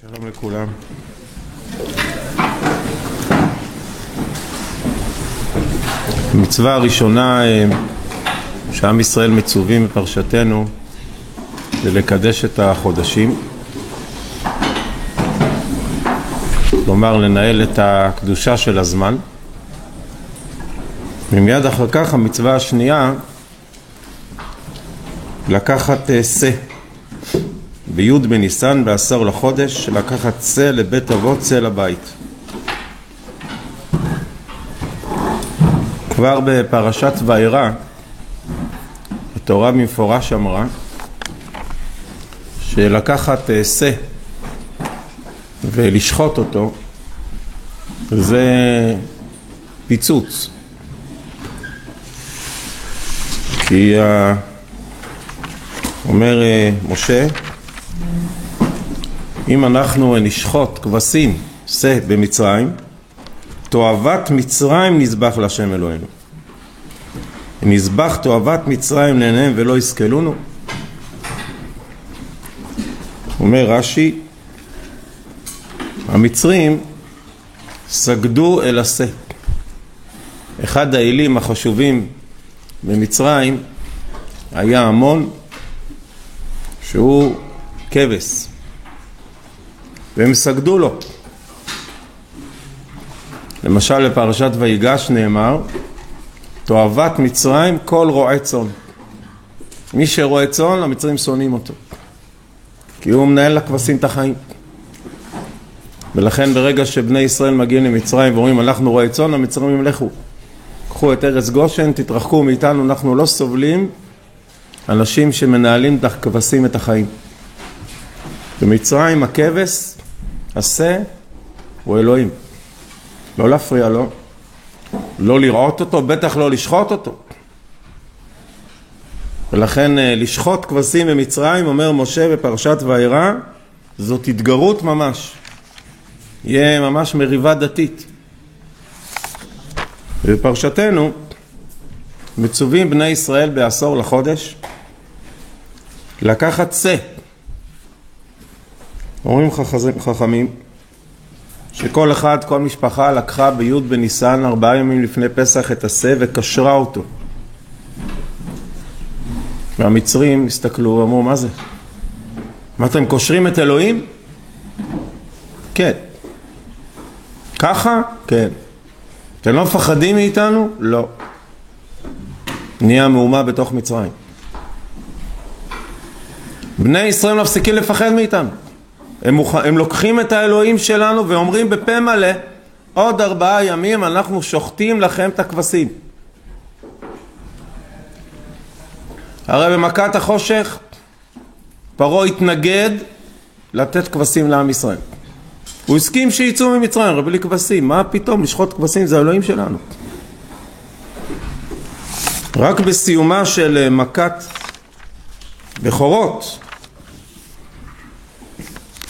שלום לכולם. המצווה הראשונה אה, שעם ישראל מצווים בפרשתנו זה לקדש את החודשים, כלומר לנהל את הקדושה של הזמן. ומיד אחר כך המצווה השנייה לקחת אה, שא בי' בניסן בעשר לחודש לקחת שא לבית אבות שא לבית כבר בפרשת וארא התורה במפורש אמרה שלקחת שא ולשחוט אותו זה פיצוץ. כי אומר משה אם אנחנו נשחוט כבשים, שא במצרים, תועבת מצרים נזבח להשם אלוהינו. נזבח תועבת מצרים לעיניהם ולא יסכלונו. אומר רש"י, המצרים סגדו אל השא. אחד האלים החשובים במצרים היה המון שהוא כבש. והם סגדו לו. למשל בפרשת ויגש נאמר תועבת מצרים כל רועה צאן. מי שרועה צאן המצרים שונאים אותו כי הוא מנהל לכבשים את החיים ולכן ברגע שבני ישראל מגיעים למצרים ואומרים אנחנו רועי צאן המצרים לכו קחו את ארץ גושן תתרחקו מאיתנו אנחנו לא סובלים אנשים שמנהלים את הכבשים את החיים במצרים הכבש עשה הוא אלוהים. לא להפריע לו, לא לראות אותו, בטח לא לשחוט אותו. ולכן אה, לשחוט כבשים במצרים, אומר משה בפרשת וארא, זאת התגרות ממש. יהיה ממש מריבה דתית. ובפרשתנו מצווים בני ישראל בעשור לחודש לקחת שא אומרים חכמים שכל אחד, כל משפחה לקחה בי' בניסן ארבעה ימים לפני פסח את השא וקשרה אותו. והמצרים הסתכלו ואמרו מה זה? מה אתם קושרים את אלוהים? כן. ככה? כן. אתם לא מפחדים מאיתנו? לא. נהיה מהומה בתוך מצרים. בני ישראל מפסיקים לפחד מאיתנו. הם, מוכ... הם לוקחים את האלוהים שלנו ואומרים בפה מלא עוד ארבעה ימים אנחנו שוחטים לכם את הכבשים. הרי במכת החושך פרעה התנגד לתת כבשים לעם ישראל. הוא הסכים שיצאו ממצרים, אבל בלי כבשים, מה פתאום לשחוט כבשים? זה האלוהים שלנו. רק בסיומה של מכת בכורות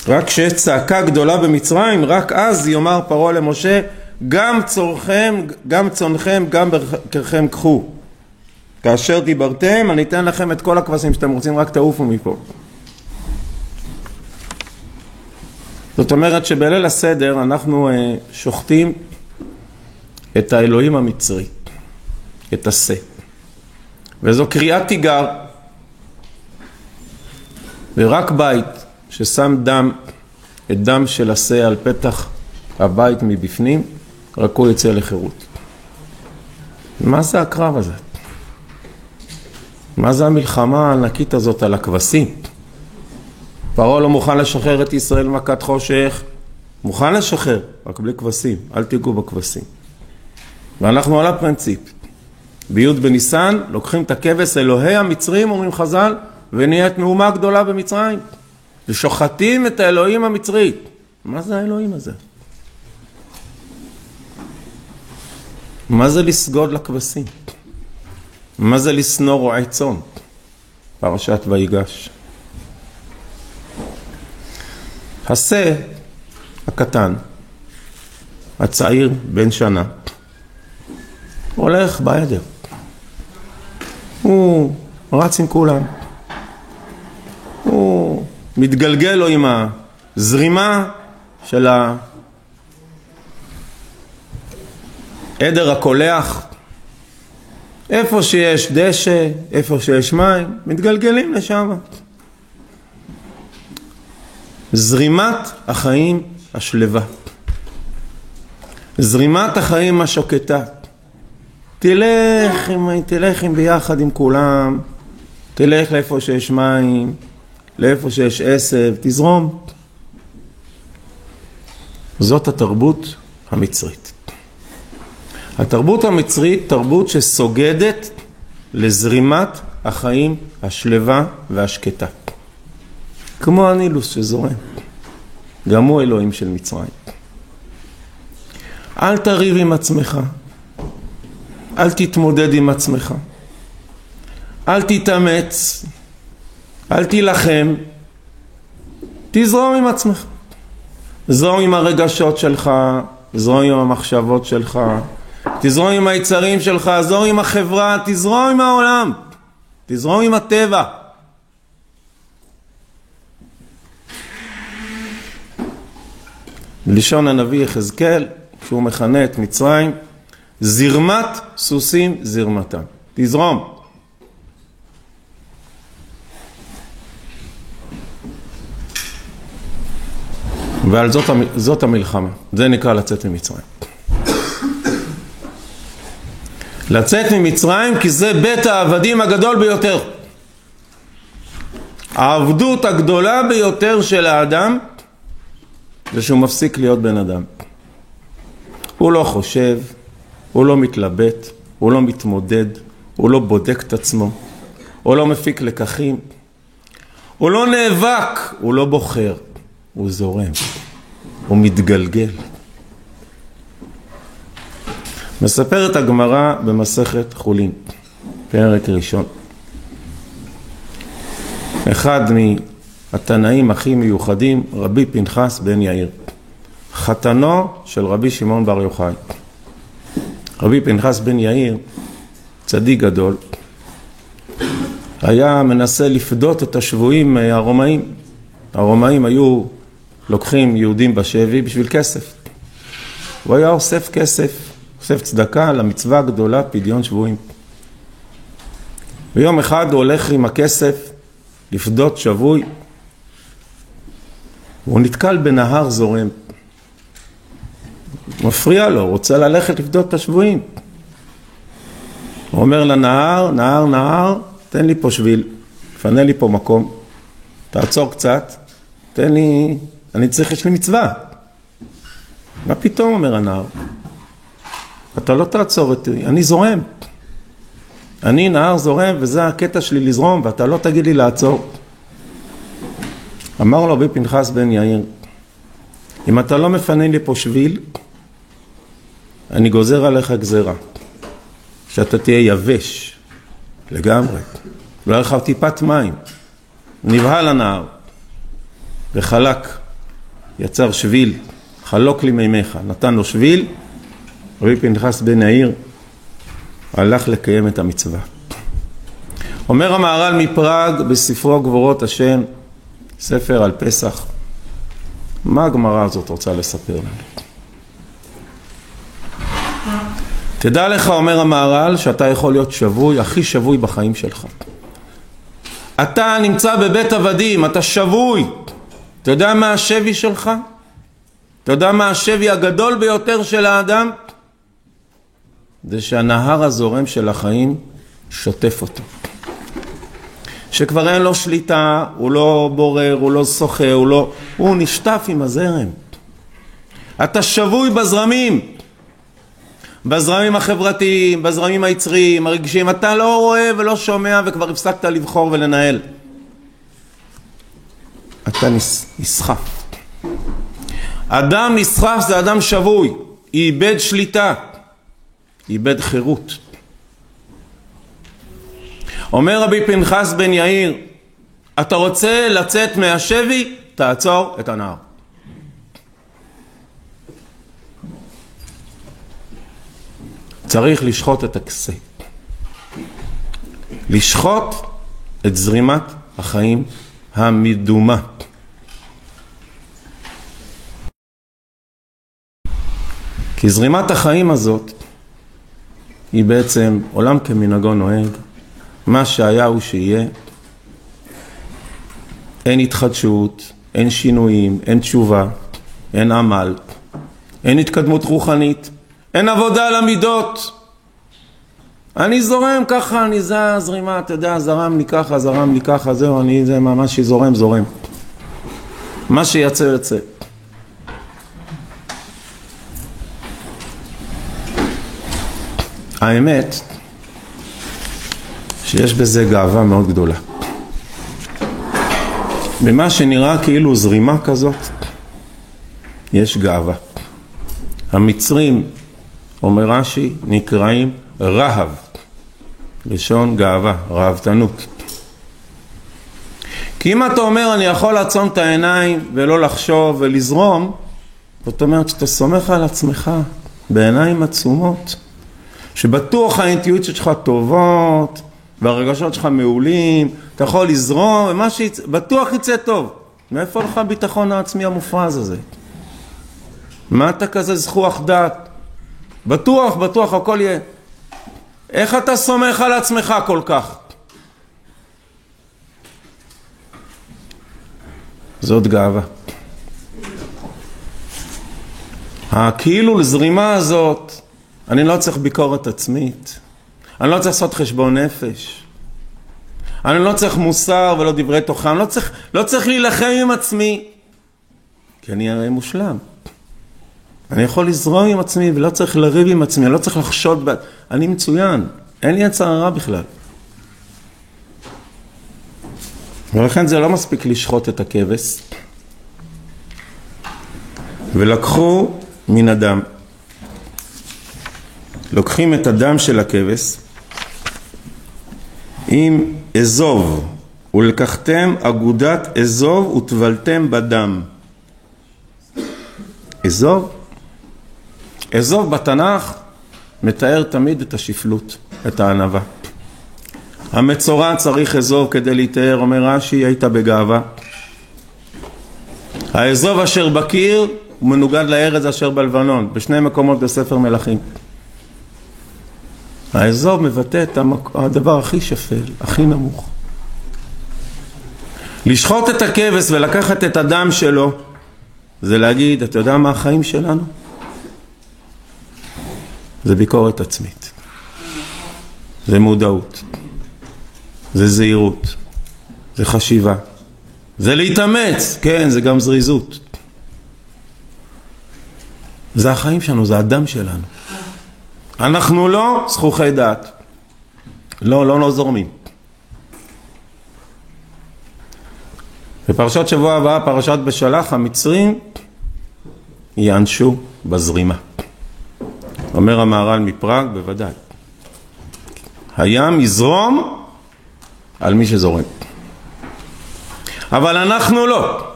רק כשיש צעקה גדולה במצרים, רק אז יאמר פרעה למשה, גם צורכם, גם צונכם, גם ברכם קחו. כאשר דיברתם, אני אתן לכם את כל הכבשים שאתם רוצים, רק תעופו מפה. זאת אומרת שבליל הסדר אנחנו אה, שוחטים את האלוהים המצרי, את השא. וזו קריאת תיגר. ורק בית ששם דם, את דם של השא על פתח הבית מבפנים, רק הוא יצא לחירות. מה זה הקרב הזה? מה זה המלחמה הענקית הזאת על הכבשים? פרעה לא מוכן לשחרר את ישראל מכת חושך, מוכן לשחרר, רק בלי כבשים, אל תיגעו בכבשים. ואנחנו על הפרינציפ. בי' בניסן לוקחים את הכבש אלוהי המצרים, אומרים חז"ל, ונהיית מהומה גדולה במצרים. ושוחטים את האלוהים המצרי. מה זה האלוהים הזה? מה זה לסגוד לכבשים? מה זה לשנוא רועי צאן? פרשת ויגש. השא הקטן, הצעיר בן שנה, הולך בעדר. הוא רץ עם כולם. מתגלגל לו עם זרימה של העדר הקולח, איפה שיש דשא, איפה שיש מים, מתגלגלים לשם. זרימת החיים השלווה. זרימת החיים השוקטה. תלך, עם, תלך עם ביחד עם כולם, תלך לאיפה שיש מים, לאיפה שיש עשב, תזרום. זאת התרבות המצרית. התרבות המצרית, תרבות שסוגדת לזרימת החיים השלווה והשקטה. כמו הנילוס שזורם. גם הוא אלוהים של מצרים. אל תריב עם עצמך, אל תתמודד עם עצמך, אל תתאמץ, אל תילחם, תזרום עם עצמך. זרום עם הרגשות שלך, זרום עם המחשבות שלך, תזרום עם היצרים שלך, זרום עם החברה, תזרום עם העולם, תזרום עם הטבע. לשון הנביא יחזקאל, כשהוא מכנה את מצרים, זרמת סוסים זרמתם. תזרום. ועל זאת, זאת המלחמה, זה נקרא לצאת ממצרים. לצאת ממצרים כי זה בית העבדים הגדול ביותר. העבדות הגדולה ביותר של האדם זה שהוא מפסיק להיות בן אדם. הוא לא חושב, הוא לא מתלבט, הוא לא מתמודד, הוא לא בודק את עצמו, הוא לא מפיק לקחים, הוא לא נאבק, הוא לא בוחר, הוא זורם, הוא מתגלגל. מספרת הגמרא במסכת חולין, פרק ראשון. אחד מהתנאים הכי מיוחדים, רבי פנחס בן יאיר, חתנו של רבי שמעון בר יוחאי. רבי פנחס בן יאיר, צדיק גדול, היה מנסה לפדות את השבויים הרומאים. הרומאים היו לוקחים יהודים בשבי בשביל כסף. הוא היה אוסף כסף אוסף צדקה למצווה הגדולה פדיון שבויים. ויום אחד הוא הולך עם הכסף לפדות שבוי, והוא נתקל בנהר זורם. מפריע לו, רוצה ללכת לפדות את השבויים. הוא אומר לנהר, נהר, נהר, תן לי פה שביל, תפנה לי פה מקום, תעצור קצת, תן לי, אני צריך, יש לי מצווה. מה פתאום, אומר הנהר? אתה לא תעצור אותי, אני זורם. אני נהר זורם וזה הקטע שלי לזרום ואתה לא תגיד לי לעצור. אמר לו רבי פנחס בן יאיר, אם אתה לא מפנה לי פה שביל, אני גוזר עליך גזרה, שאתה תהיה יבש לגמרי, לא יהיה לך טיפת מים. נבהל הנהר וחלק, יצר שביל, חלוק לי מימיך, נתן לו שביל רבי פנחס בן העיר הלך לקיים את המצווה. אומר המהר"ל מפראג בספרו גבורות השם, ספר על פסח, מה הגמרא הזאת רוצה לספר לנו? תדע לך, אומר המהר"ל, שאתה יכול להיות שבוי, הכי שבוי בחיים שלך. אתה נמצא בבית עבדים, אתה שבוי. אתה יודע מה השבי שלך? אתה יודע מה השבי הגדול ביותר של האדם? זה שהנהר הזורם של החיים שוטף אותו. שכבר אין לו שליטה, הוא לא בורר, הוא לא שוחה, הוא לא... הוא נשטף עם הזרם. אתה שבוי בזרמים. בזרמים החברתיים, בזרמים היצריים, הרגשיים, אתה לא רואה ולא שומע וכבר הפסקת לבחור ולנהל. אתה נסחף. אדם נסחף זה אדם שבוי, איבד שליטה. איבד חירות. אומר רבי פנחס בן יאיר, אתה רוצה לצאת מהשבי? תעצור את הנער. צריך לשחוט את הכסה. לשחוט את זרימת החיים המדומה. כי זרימת החיים הזאת היא בעצם עולם כמנהגו נוהג, מה שהיה הוא שיהיה. אין התחדשות, אין שינויים, אין תשובה, אין עמל, אין התקדמות רוחנית, אין עבודה על המידות. אני זורם ככה, אני זה הזרימה, אתה יודע, זרם לי ככה, זרם לי ככה, זהו, אני, זה מה שזורם, זורם. מה שיצא, יוצא. האמת שיש בזה גאווה מאוד גדולה. במה שנראה כאילו זרימה כזאת, יש גאווה. המצרים, אומר רש"י, נקראים רהב, לשון גאווה, רהבתנות. כי אם אתה אומר אני יכול לעצום את העיניים ולא לחשוב ולזרום, זאת אומרת שאתה סומך על עצמך בעיניים עצומות, שבטוח האינטואיציות שלך טובות והרגשות שלך מעולים, אתה יכול לזרום ומה שבטוח יצא טוב. מאיפה לך הביטחון העצמי המופרז הזה? מה אתה כזה זכוח דעת? בטוח, בטוח, הכל יהיה. איך אתה סומך על עצמך כל כך? זאת גאווה. הכאילו לזרימה הזאת, אני לא צריך ביקורת עצמית, אני לא צריך לעשות חשבון נפש, אני לא צריך מוסר ולא דברי תוכן, אני לא צריך, לא צריך להילחם עם עצמי, כי אני הרי מושלם. אני יכול לזרום עם עצמי ולא צריך לריב עם עצמי, אני לא צריך לחשוד, ב... אני מצוין, אין לי יצר הרע בכלל. ולכן זה לא מספיק לשחוט את הכבש. ולקחו מן הדם. לוקחים את הדם של הכבש עם אזוב, ולקחתם אגודת אזוב וטבלתם בדם. אזוב? אזוב בתנ"ך מתאר תמיד את השפלות, את הענווה. המצורע צריך אזוב כדי להתאר, אומר רש"י, היית בגאווה. האזוב אשר בקיר הוא מנוגד לארז אשר בלבנון, בשני מקומות בספר מלכים. האזוב מבטא את המק... הדבר הכי שפל, הכי נמוך. לשחוט את הכבש ולקחת את הדם שלו זה להגיד, אתה יודע מה החיים שלנו? זה ביקורת עצמית, זה מודעות, זה זהירות, זה חשיבה, זה להתאמץ, כן, זה גם זריזות. זה החיים שלנו, זה הדם שלנו. אנחנו לא זכוכי דעת. לא, לא, לא זורמים. בפרשת שבוע הבאה, פרשת בשלח, המצרים ייענשו בזרימה. אומר המהר"ל מפראג, בוודאי. הים יזרום על מי שזורם. אבל אנחנו לא.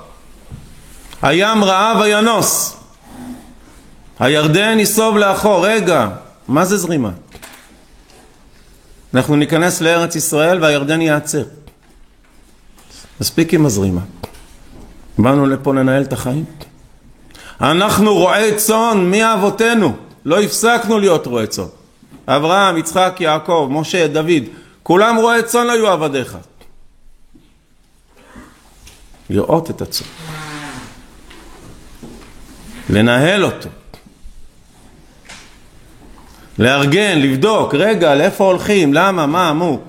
הים רעב וינוס. הירדן ייסוב לאחור. רגע, מה זה זרימה? אנחנו ניכנס לארץ ישראל והירדן ייעצר. מספיק עם הזרימה. באנו לפה לנהל את החיים. אנחנו רועי צאן מאבותינו, לא הפסקנו להיות רועי צאן. אברהם, יצחק, יעקב, משה, דוד, כולם רועי צאן היו עבדיך. לראות את הצאן. לנהל אותו. לארגן, לבדוק, רגע, לאיפה הולכים, למה, מה, מו.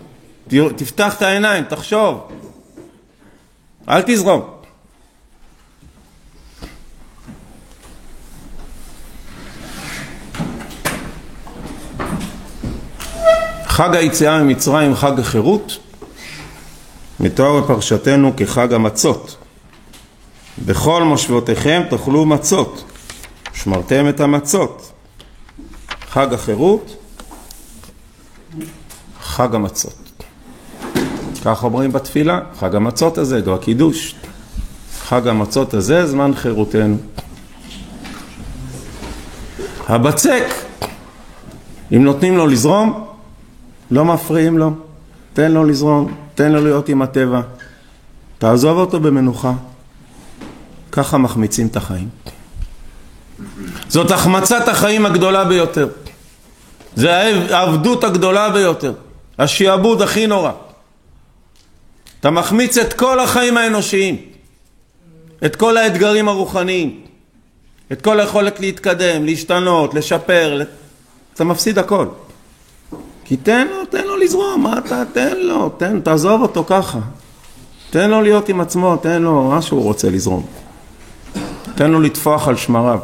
תפתח את העיניים, תחשוב. אל תזרום. חג היציאה ממצרים, חג החירות, מתואר בפרשתנו כחג המצות. בכל מושבותיכם תאכלו מצות, שמרתם את המצות. חג החירות, חג המצות. כך אומרים בתפילה, חג המצות הזה, גם הקידוש. חג המצות הזה, זמן חירותנו. הבצק, אם נותנים לו לזרום, לא מפריעים לו, תן לו לזרום, תן לו להיות עם הטבע, תעזוב אותו במנוחה. ככה מחמיצים את החיים. זאת החמצת החיים הגדולה ביותר. זה העבדות הגדולה ביותר, השעבוד הכי נורא. אתה מחמיץ את כל החיים האנושיים, את כל האתגרים הרוחניים, את כל היכולת להתקדם, להשתנות, לשפר, אתה מפסיד הכל. כי תן לו, תן לו לזרום, מה אתה, תן לו, תן, תעזוב אותו ככה. תן לו להיות עם עצמו, תן לו מה שהוא רוצה לזרום. תן לו לטפוח על שמריו.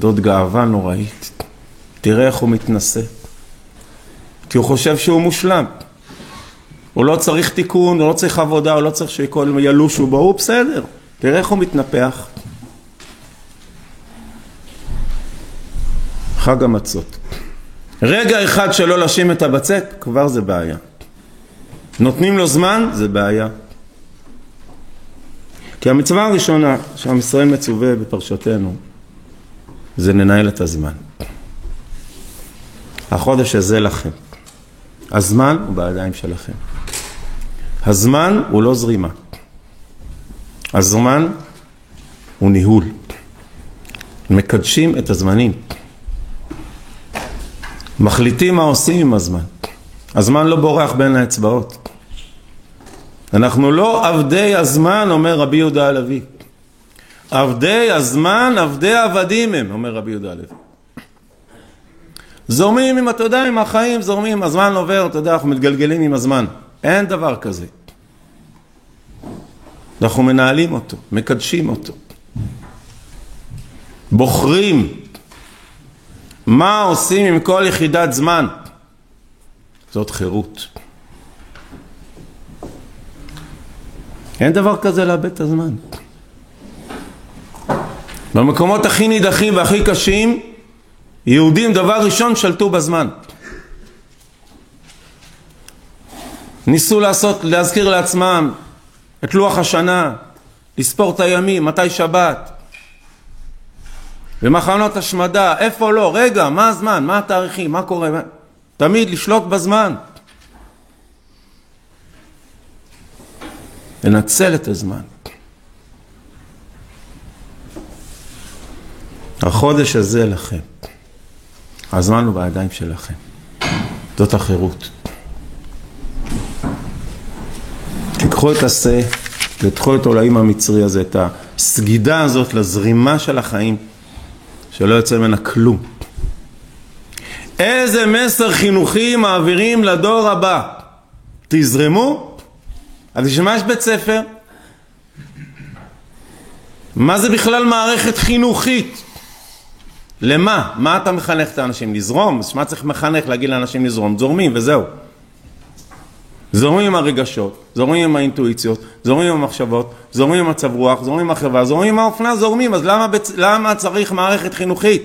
זאת גאווה נוראית. תראה איך הוא מתנשא. כי הוא חושב שהוא מושלם. הוא לא צריך תיקון, הוא לא צריך עבודה, הוא לא צריך שכל ילושו בו, הוא בסדר. תראה איך הוא מתנפח. חג המצות. רגע אחד שלא לשים את הבצק, כבר זה בעיה. נותנים לו זמן, זה בעיה. כי המצווה הראשונה שעם ישראל מצווה בפרשתנו זה לנהל את הזמן. החודש הזה לכם. הזמן הוא בידיים שלכם. הזמן הוא לא זרימה. הזמן הוא ניהול. מקדשים את הזמנים. מחליטים מה עושים עם הזמן. הזמן לא בורח בין האצבעות. אנחנו לא עבדי הזמן, אומר רבי יהודה הלוי. עבדי הזמן, עבדי עבדים הם, אומר רבי יהודה הלוי. זורמים עם, אתה יודע, עם החיים, זורמים, הזמן עובר, אתה יודע, אנחנו מתגלגלים עם הזמן. אין דבר כזה. אנחנו מנהלים אותו, מקדשים אותו. בוחרים מה עושים עם כל יחידת זמן. זאת חירות. אין דבר כזה לאבד את הזמן. במקומות הכי נידחים והכי קשים, יהודים דבר ראשון שלטו בזמן. ניסו לעשות, להזכיר לעצמם את לוח השנה, לספור את הימים, מתי שבת. במחנות השמדה, איפה לא, רגע, מה הזמן, מה התאריכים, מה קורה, תמיד לשלוט בזמן. לנצל את הזמן. החודש הזה לכם. הזמן הוא בידיים שלכם. זאת החירות. תיקחו את השה, תיקחו את העולאים המצרי הזה, את הסגידה הזאת לזרימה של החיים, שלא יוצא ממנה כלום. איזה מסר חינוכי מעבירים לדור הבא? תזרמו, אז בשביל מה יש בית ספר? מה זה בכלל מערכת חינוכית? למה? מה אתה מחנך את האנשים? לזרום? מה צריך מחנך להגיד לאנשים לזרום? זורמים וזהו. זורמים עם הרגשות, זורמים עם האינטואיציות, זורמים עם המחשבות, זורמים עם מצב רוח, זורמים עם החברה, זורמים עם האופנה, זורמים, אז למה, בצ... למה צריך מערכת חינוכית?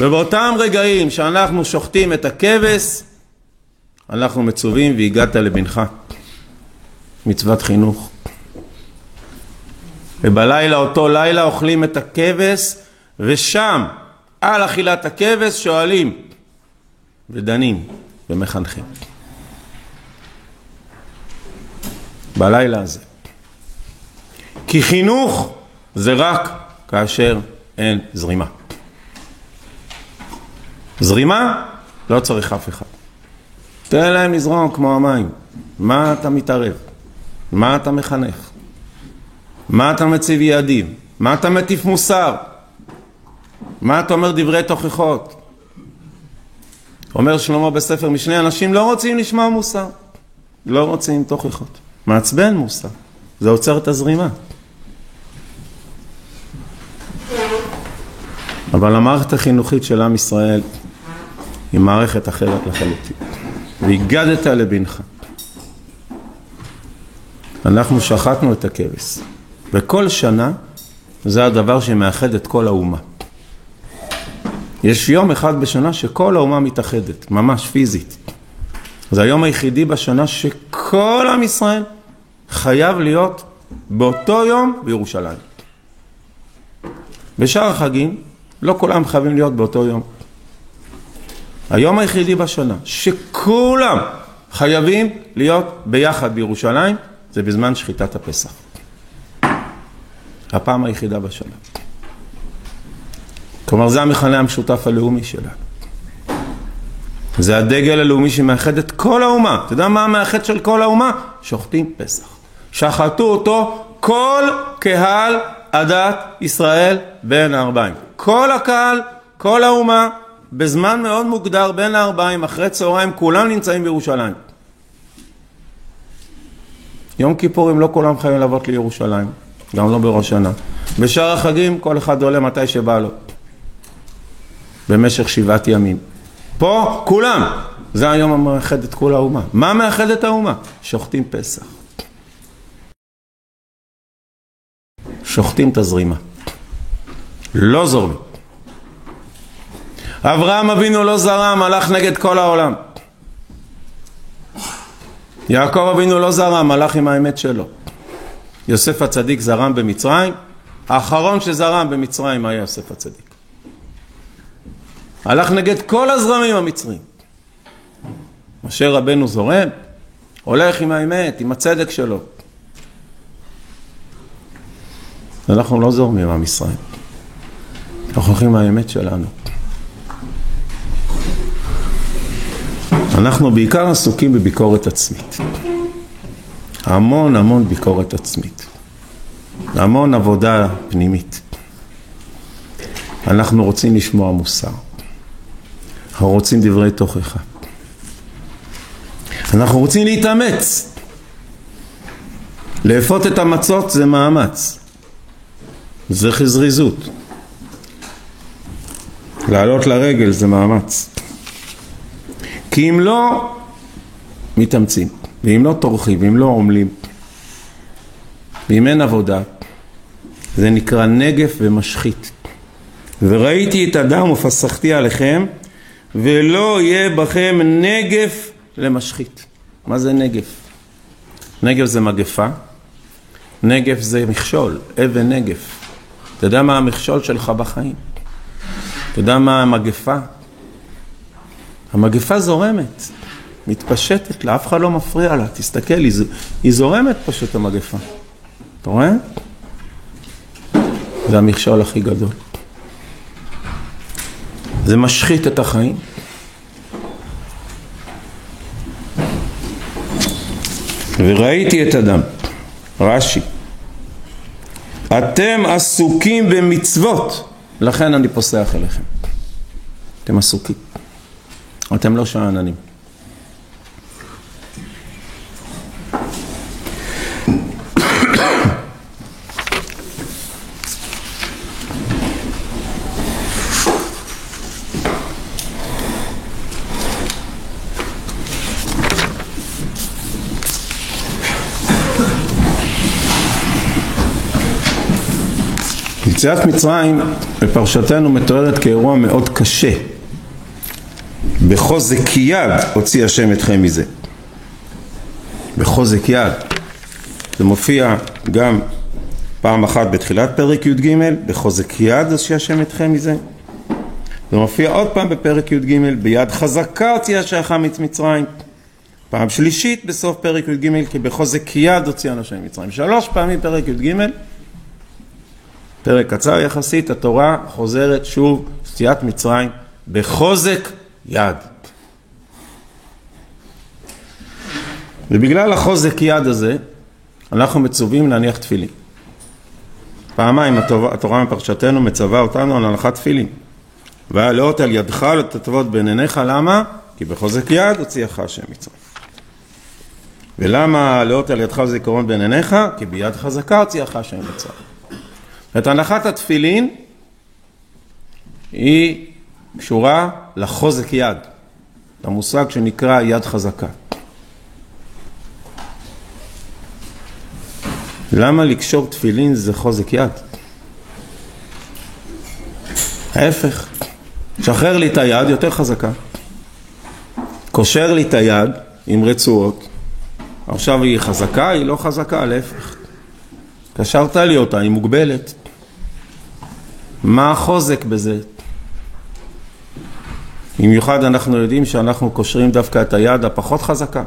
ובאותם רגעים שאנחנו שוחטים את הכבש, אנחנו מצווים והגעת לבנך. מצוות חינוך. ובלילה, אותו לילה, אוכלים את הכבש, ושם, על אכילת הכבש, שואלים ודנים ומחנכים. בלילה הזה. כי חינוך זה רק כאשר אין זרימה. זרימה, לא צריך אף אחד. תן להם לזרום כמו המים. מה אתה מתערב? מה אתה מחנך? מה אתה מציב יעדים? מה אתה מטיף מוסר? מה אתה אומר דברי תוכחות? אומר שלמה בספר משנה, אנשים לא רוצים לשמוע מוסר, לא רוצים תוכחות. מעצבן מוסר, זה עוצר את הזרימה. אבל המערכת החינוכית של עם ישראל היא מערכת אחרת לחלוטין. והגדת לבנך. אנחנו שחטנו את הכבש, וכל שנה זה הדבר שמאחד את כל האומה. יש יום אחד בשנה שכל האומה מתאחדת, ממש פיזית. זה היום היחידי בשנה שכל עם ישראל חייב להיות באותו יום בירושלים. בשאר החגים לא כולם חייבים להיות באותו יום. היום היחידי בשנה שכולם חייבים להיות ביחד בירושלים זה בזמן שחיטת הפסח. הפעם היחידה בשנה. כלומר, זה המכנה המשותף הלאומי שלנו. זה הדגל הלאומי שמאחד את כל האומה. אתה יודע מה המאחד של כל האומה? שוחטים פסח. שחטו אותו כל קהל עדת ישראל בין הארבעים. כל הקהל, כל האומה, בזמן מאוד מוגדר בין הארבעים, אחרי צהריים, כולם נמצאים בירושלים. יום כיפורים לא כולם חייבים לעבוד לירושלים, גם לא בראש שנה. בשאר החגים כל אחד עולה מתי שבא לו, במשך שבעת ימים. פה כולם, זה היום המאחד את כל האומה. מה מאחד את האומה? שוחטים פסח. שוחטים את הזרימה. לא זורמים. אברהם אבינו לא זרם, הלך נגד כל העולם. יעקב אבינו לא זרם, הלך עם האמת שלו. יוסף הצדיק זרם במצרים, האחרון שזרם במצרים היה יוסף הצדיק. הלך נגד כל הזרמים המצריים. משה רבנו זורם, הולך עם האמת, עם הצדק שלו. אנחנו לא זורמים עם ישראל. אנחנו הולכים עם האמת שלנו. אנחנו בעיקר עסוקים בביקורת עצמית. המון המון ביקורת עצמית. המון עבודה פנימית. אנחנו רוצים לשמוע מוסר. אנחנו רוצים דברי תוכחה. אנחנו רוצים להתאמץ. לאפות את המצות זה מאמץ. זה חזריזות. לעלות לרגל זה מאמץ. כי אם לא מתאמצים, ואם לא טורחים, ואם לא עמלים, ואם אין עבודה, זה נקרא נגף ומשחית. וראיתי את הדם ופסחתי עליכם, ולא יהיה בכם נגף למשחית. מה זה נגף? נגף זה מגפה, נגף זה מכשול, אבן נגף. אתה יודע מה המכשול שלך בחיים? אתה יודע מה המגפה? המגפה זורמת, מתפשטת לה, אף אחד לא מפריע לה, תסתכל, היא, היא זורמת פשוט המגפה. אתה רואה? זה המכשול הכי גדול. זה משחית את החיים. וראיתי את אדם, רש"י, אתם עסוקים במצוות, לכן אני פוסח אליכם. אתם עסוקים. אתם לא שאננים. יציאת מצרים בפרשתנו מתוארת כאירוע מאוד קשה. בחוזק יד הוציא השם אתכם מזה. בחוזק יד. זה מופיע גם פעם אחת בתחילת פרק י"ג, בחוזק יד הוציא השם אתכם מזה. זה מופיע עוד פעם בפרק י"ג, ביד חזקה הוציא השם מצרים. פעם שלישית בסוף פרק י"ג, כי בחוזק יד הוציאנו השם מצרים. שלוש פעמים פרק י"ג. פרק קצר יחסית, התורה חוזרת שוב, סטיית מצרים, בחוזק יד. ובגלל החוזק יד הזה, אנחנו מצווים להניח תפילין. פעמיים התורה מפרשתנו מצווה אותנו על הנחת תפילין. והלאות על ידך תטבות בין עיניך, למה? כי בחוזק יד הוציאך השם מצרים. ולמה הלאות על ידך זיכרון בין עיניך? כי ביד חזקה הוציאך השם מצרים. את הנחת התפילין היא קשורה לחוזק יד, למושג שנקרא יד חזקה. למה לקשור תפילין זה חוזק יד? ההפך, שחרר לי את היד יותר חזקה. קושר לי את היד עם רצועות, עכשיו היא חזקה, היא לא חזקה, להפך. קשרת לי אותה, היא מוגבלת. מה החוזק בזה? במיוחד אנחנו יודעים שאנחנו קושרים דווקא את היד הפחות חזקה.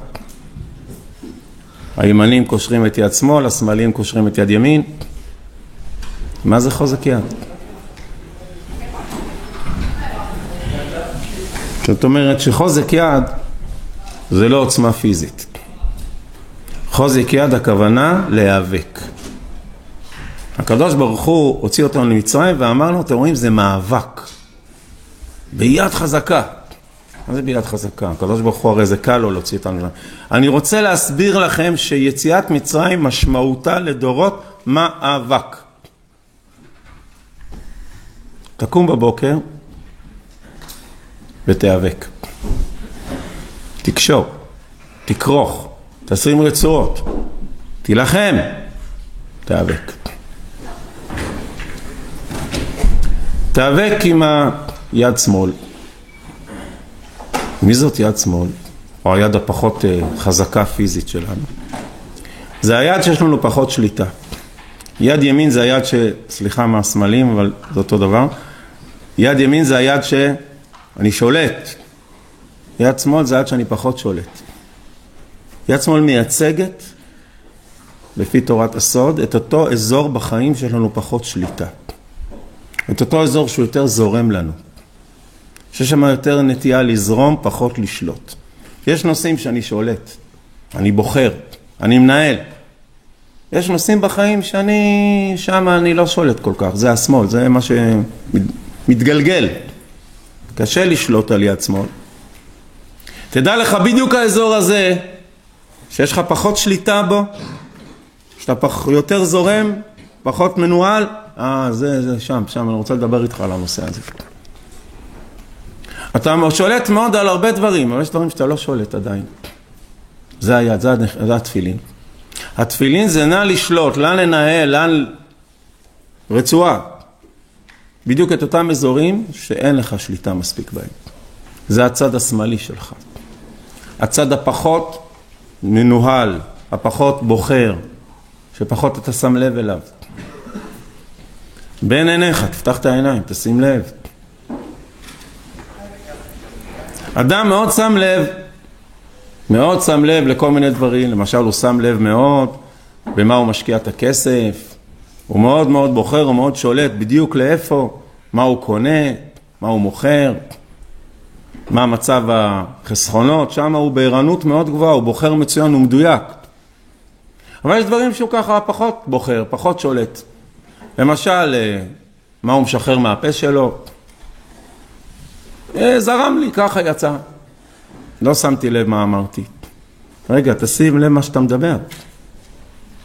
הימנים קושרים את יד שמאל, השמאלים קושרים את יד ימין. מה זה חוזק יד? זאת אומרת שחוזק יד זה לא עוצמה פיזית. חוזק יד הכוונה להיאבק. הקדוש ברוך הוא הוציא אותנו למצרים ואמר לו, אתם רואים, זה מאבק. ביד חזקה. מה זה ביד חזקה? הקדוש ברוך הוא הרי זה קל לו להוציא אותנו. אני רוצה להסביר לכם שיציאת מצרים משמעותה לדורות מאבק. תקום בבוקר ותיאבק. תקשור, תכרוך, תשים רצועות, תילחם, תיאבק. תיאבק עם היד שמאל. מי זאת יד שמאל? או היד הפחות אה, חזקה פיזית שלנו. זה היד שיש לנו פחות שליטה. יד ימין זה היד ש... סליחה מהסמלים, אבל זה אותו דבר. יד ימין זה היד שאני שולט. יד שמאל זה היד שאני פחות שולט. יד שמאל מייצגת, לפי תורת הסוד, את אותו אזור בחיים שיש לנו פחות שליטה. את אותו אזור שהוא יותר זורם לנו. שיש שם יותר נטייה לזרום, פחות לשלוט. יש נושאים שאני שולט, אני בוחר, אני מנהל. יש נושאים בחיים שאני, שם אני לא שולט כל כך, זה השמאל, זה מה שמתגלגל. קשה לשלוט על יד שמאל. תדע לך בדיוק האזור הזה, שיש לך פחות שליטה בו, שאתה פח, יותר זורם, פחות מנוהל, אה, זה, זה, שם, שם, אני רוצה לדבר איתך על הנושא הזה. אתה שולט מאוד על הרבה דברים, אבל יש דברים שאתה לא שולט עדיין. זה היד, זה, זה התפילין. התפילין זה נא לשלוט, לאן לנהל, לאן... רצועה. בדיוק את אותם אזורים שאין לך שליטה מספיק בהם. זה הצד השמאלי שלך. הצד הפחות מנוהל, הפחות בוחר, שפחות אתה שם לב אליו. בין עיניך, תפתח את העיניים, תשים לב. אדם מאוד שם לב, מאוד שם לב לכל מיני דברים, למשל הוא שם לב מאוד במה הוא משקיע את הכסף, הוא מאוד מאוד בוחר, הוא מאוד שולט בדיוק לאיפה, מה הוא קונה, מה הוא מוכר, מה מצב החסכונות, שם הוא בערנות מאוד גבוהה, הוא בוחר מצוין, הוא מדויק. אבל יש דברים שהוא ככה פחות בוחר, פחות שולט. למשל, אה, מה הוא משחרר מהפה שלו, אה, זרם לי, ככה יצא. לא שמתי לב מה אמרתי. רגע, תשים לב מה שאתה מדבר.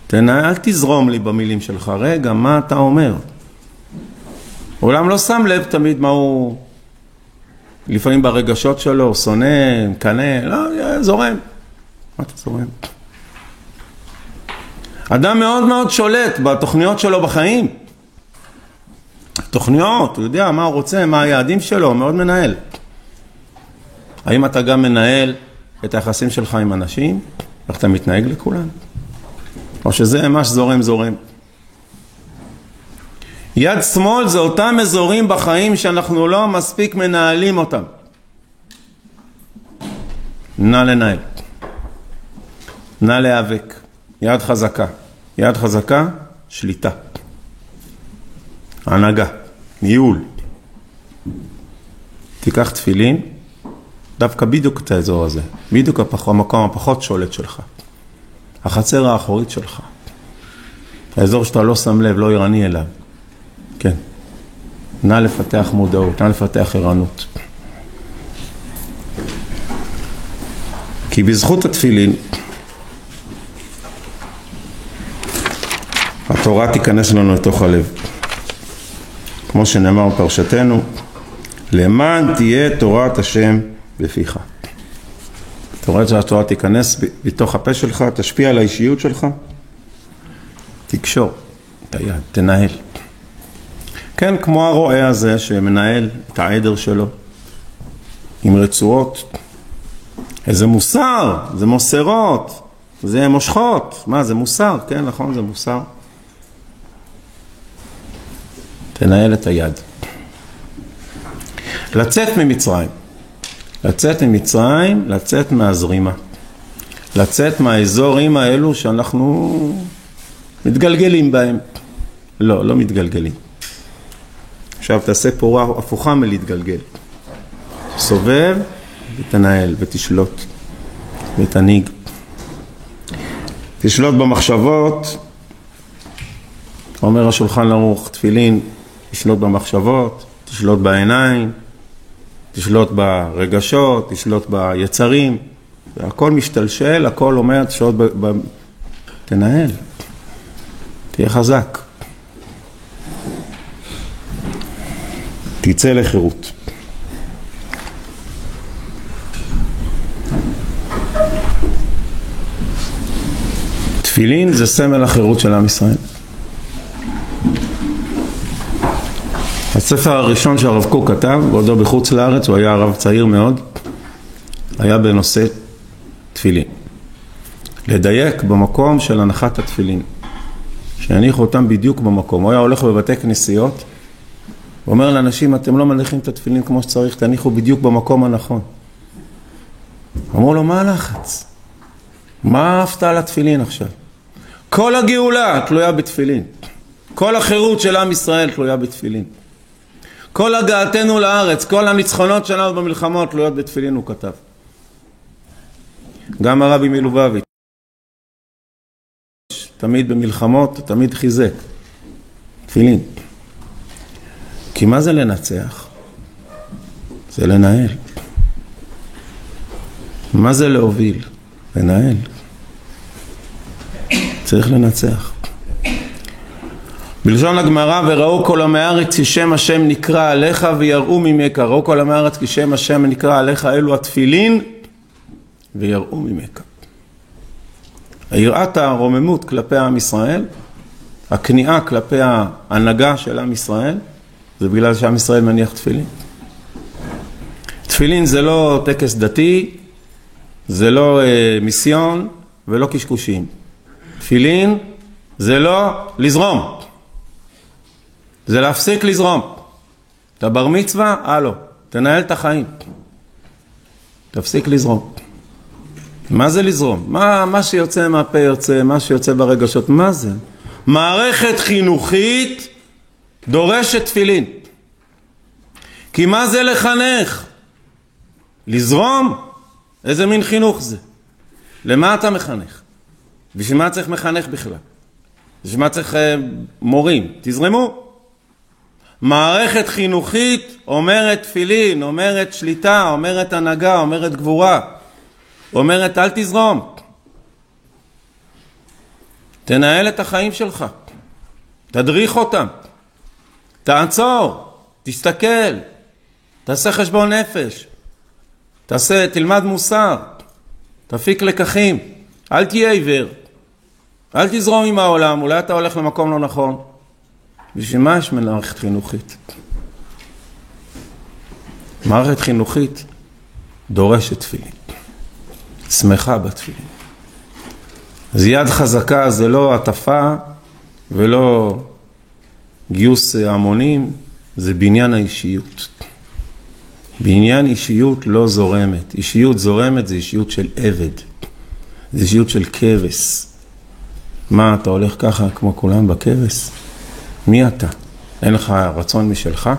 תנא, אל תזרום לי במילים שלך. רגע, מה אתה אומר? אולם לא שם לב תמיד מה הוא... לפעמים ברגשות שלו, שונא, מקנא, לא, זורם. מה אתה זורם? אדם מאוד מאוד שולט בתוכניות שלו בחיים. תוכניות, הוא יודע מה הוא רוצה, מה היעדים שלו, מאוד מנהל. האם אתה גם מנהל את היחסים שלך עם אנשים? איך אתה מתנהג לכולם? או שזה מה שזורם זורם? יד שמאל זה אותם אזורים בחיים שאנחנו לא מספיק מנהלים אותם. נא לנהל. נא להיאבק. יד חזקה. יד חזקה, שליטה. הנהגה, ניהול. תיקח תפילין, דווקא בדיוק את האזור הזה, בדיוק המקום הפחות שולט שלך, החצר האחורית שלך, האזור שאתה לא שם לב, לא ערני אליו, כן. נא לפתח מודעות, נא לפתח ערנות. כי בזכות התפילין התורה תיכנס לנו לתוך הלב. כמו שנאמר בפרשתנו, למען תהיה תורת השם בפיך. אתה רואה שהתורה תיכנס בתוך הפה שלך, תשפיע על האישיות שלך, תקשור את היד, תנהל. כן, כמו הרועה הזה שמנהל את העדר שלו עם רצועות. איזה מוסר, זה מוסרות, זה מושכות. מה, זה מוסר, כן, נכון, זה מוסר. תנהל את היד. לצאת ממצרים. לצאת ממצרים, לצאת מהזרימה. לצאת מהאזורים האלו שאנחנו מתגלגלים בהם. לא, לא מתגלגלים. עכשיו תעשה פורה הפוכה מלהתגלגל. סובב ותנהל ותשלוט ותנהיג. תשלוט במחשבות, אומר השולחן ערוך, תפילין, תשלוט במחשבות, תשלוט בעיניים, תשלוט ברגשות, תשלוט ביצרים, הכל משתלשל, הכל אומר, תשלוט ב... ב... תנהל, תהיה חזק. תצא לחירות. תפילין זה סמל החירות של עם ישראל. הספר הראשון שהרב קוק כתב, בעודו בחוץ לארץ, הוא היה הרב צעיר מאוד, היה בנושא תפילין. לדייק במקום של הנחת התפילין, שיניחו אותם בדיוק במקום. הוא היה הולך בבתי כנסיות, ואומר לאנשים, אתם לא מניחים את התפילין כמו שצריך, תניחו בדיוק במקום הנכון. אמרו לו, מה הלחץ? מה עפת על התפילין עכשיו? כל הגאולה תלויה בתפילין. כל החירות של עם ישראל תלויה בתפילין. כל הגעתנו לארץ, כל הניצחונות שלנו במלחמות תלויות בתפילין, הוא כתב. גם הרבי מלובביץ', תמיד במלחמות, תמיד חיזק. תפילין. כי מה זה לנצח? זה לנהל. מה זה להוביל? לנהל. צריך לנצח. בלשון הגמרא, וראו כל עמי הארץ כי שם השם נקרא עליך ויראו ממך. ראו כל עמי הארץ כי שם השם נקרא עליך, אלו התפילין ויראו ממך. היראת הרוממות כלפי עם ישראל, הכניעה כלפי ההנהגה של עם ישראל, זה בגלל שעם ישראל מניח תפילין. תפילין זה לא טקס דתי, זה לא אה, מיסיון ולא קשקושים. תפילין זה לא לזרום, זה להפסיק לזרום. אתה בר מצווה? הלו, תנהל את החיים. תפסיק לזרום. מה זה לזרום? מה, מה שיוצא מהפה יוצא, מה שיוצא ברגשות, מה זה? מערכת חינוכית דורשת תפילין. כי מה זה לחנך? לזרום? איזה מין חינוך זה? למה אתה מחנך? בשביל מה צריך מחנך בכלל? בשביל מה צריך uh, מורים? תזרמו. מערכת חינוכית אומרת תפילין, אומרת שליטה, אומרת הנהגה, אומרת גבורה, אומרת אל תזרום. תנהל את החיים שלך, תדריך אותם, תעצור, תסתכל, תעשה חשבון נפש, תעשה, תלמד מוסר, תפיק לקחים, אל תהיה עיוור, אל תזרום עם העולם, אולי אתה הולך למקום לא נכון. בשביל מה יש מערכת חינוכית? מערכת חינוכית דורשת תפילין, שמחה בתפילין. אז יד חזקה זה לא הטפה ולא גיוס המונים, זה בניין האישיות. בעניין אישיות לא זורמת. אישיות זורמת זה אישיות של עבד, זה אישיות של כבש. מה, אתה הולך ככה כמו כולם בכבש? מי אתה? אין לך רצון משלך?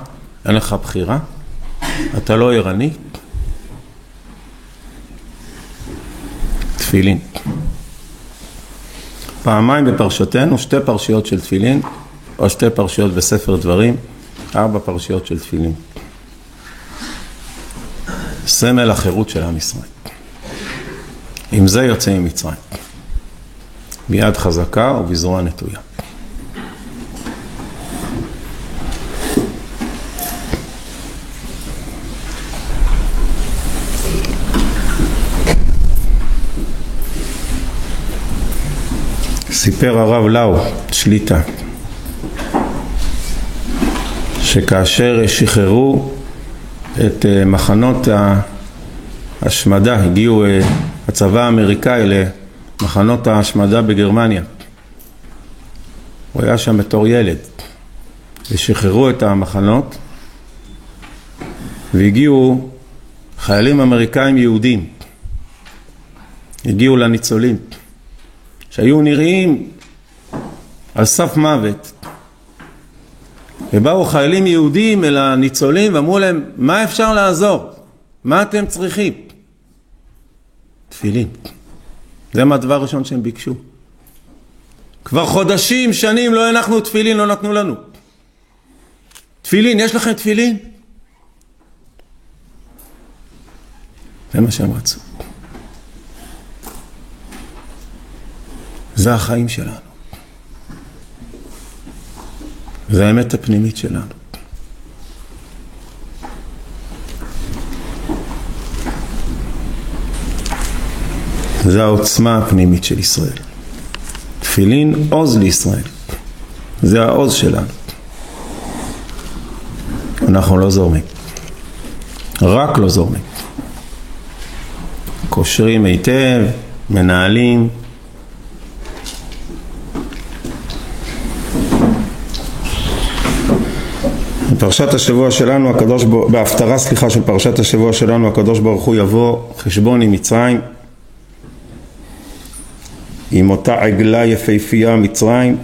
אין לך בחירה? אתה לא ערני? תפילין. פעמיים בפרשתנו, שתי פרשיות של תפילין, או שתי פרשיות בספר דברים, ארבע פרשיות של תפילין. סמל החירות של עם ישראל. עם זה יוצא ממצרים. ביד חזקה ובזרוע נטויה. סיפר הרב לאו, שליטה, שכאשר שחררו את אה, מחנות ההשמדה, הגיעו אה, הצבא האמריקאי למחנות ההשמדה בגרמניה. הוא היה שם בתור ילד, ושחררו את המחנות, והגיעו חיילים אמריקאים יהודים, הגיעו לניצולים. שהיו נראים על סף מוות. ובאו חיילים יהודים אל הניצולים ואמרו להם, מה אפשר לעזור? מה אתם צריכים? תפילין. זה מה הדבר הראשון שהם ביקשו. כבר חודשים, שנים לא הנחנו תפילין, לא נתנו לנו. תפילין, יש לכם תפילין? זה מה שהם רצו. זה החיים שלנו. זה האמת הפנימית שלנו. זה העוצמה הפנימית של ישראל. תפילין עוז לישראל. זה העוז שלנו. אנחנו לא זורמים. רק לא זורמים. קושרים היטב, מנהלים. בפרשת השבוע שלנו, הקדוש ברוך בהפטרה סליחה של פרשת השבוע שלנו, הקדוש ברוך הוא יבוא חשבון עם מצרים, עם אותה עגלה יפהפייה מצרים,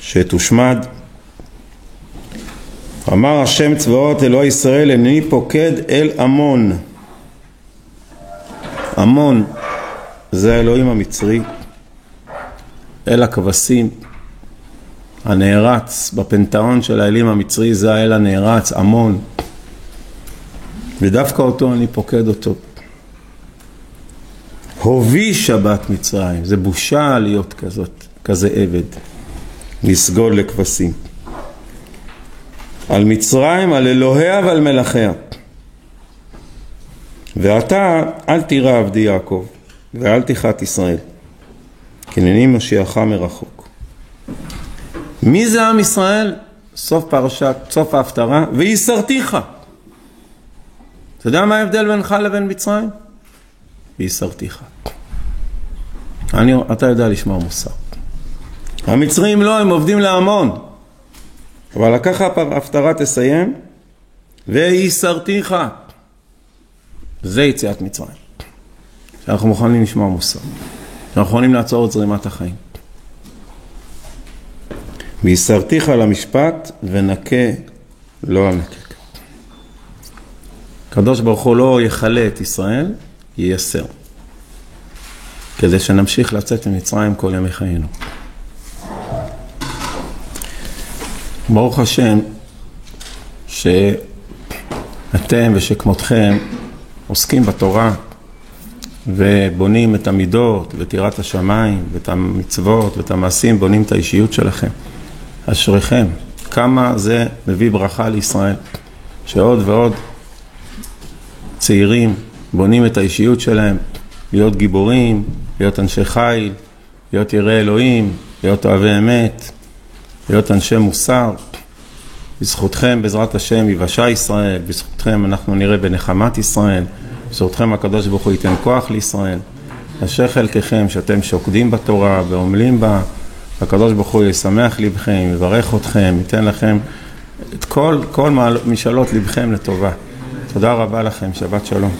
שתושמד. אמר השם צבאות אלוהי ישראל, הנני פוקד אל עמון. עמון זה האלוהים המצרי, אל הכבשים. הנערץ בפנתאון של האלים המצרי זה האל הנערץ, עמון. ודווקא אותו אני פוקד אותו. הובי שבת מצרים, זה בושה להיות כזאת, כזה עבד, לסגוד לכבשים. על מצרים, על אלוהיה ועל מלכיה. ואתה אל תירא עבדי יעקב, ואל תחת ישראל, כי הנני משיעך מרחוק. מי זה עם ישראל? סוף פרשת, סוף ההפטרה, ויסרתיך. אתה יודע מה ההבדל בינך לבין מצרים? ויסרתיך. אני, אתה יודע לשמוע מוסר. המצרים לא, הם עובדים להמון. אבל ככה ההפטרה תסיים, ויסרתיך. זה יציאת מצרים. שאנחנו מוכנים לשמוע מוסר. שאנחנו מוכנים לעצור את זרימת החיים. ויסרתיך למשפט ונקה לא הנקק. הקדוש ברוך הוא לא יכלה את ישראל, ייסר. כדי שנמשיך לצאת ממצרים כל ימי חיינו. ברוך השם שאתם ושכמותכם עוסקים בתורה ובונים את המידות ואת יראת השמיים ואת המצוות ואת המעשים, בונים את האישיות שלכם. אשריכם, כמה זה מביא ברכה לישראל, שעוד ועוד צעירים בונים את האישיות שלהם, להיות גיבורים, להיות אנשי חיל, להיות יראי אלוהים, להיות אוהבי אמת, להיות אנשי מוסר. בזכותכם, בעזרת השם, יבשה ישראל, בזכותכם אנחנו נראה בנחמת ישראל, בזכותכם הקדוש ברוך הוא ייתן כוח לישראל. אשר חלקכם שאתם שוקדים בתורה ועמלים בה, הקדוש ברוך הוא ישמח לבכם, יברך אתכם, ייתן לכם את כל, כל משאלות לבכם לטובה. תודה רבה לכם, שבת שלום.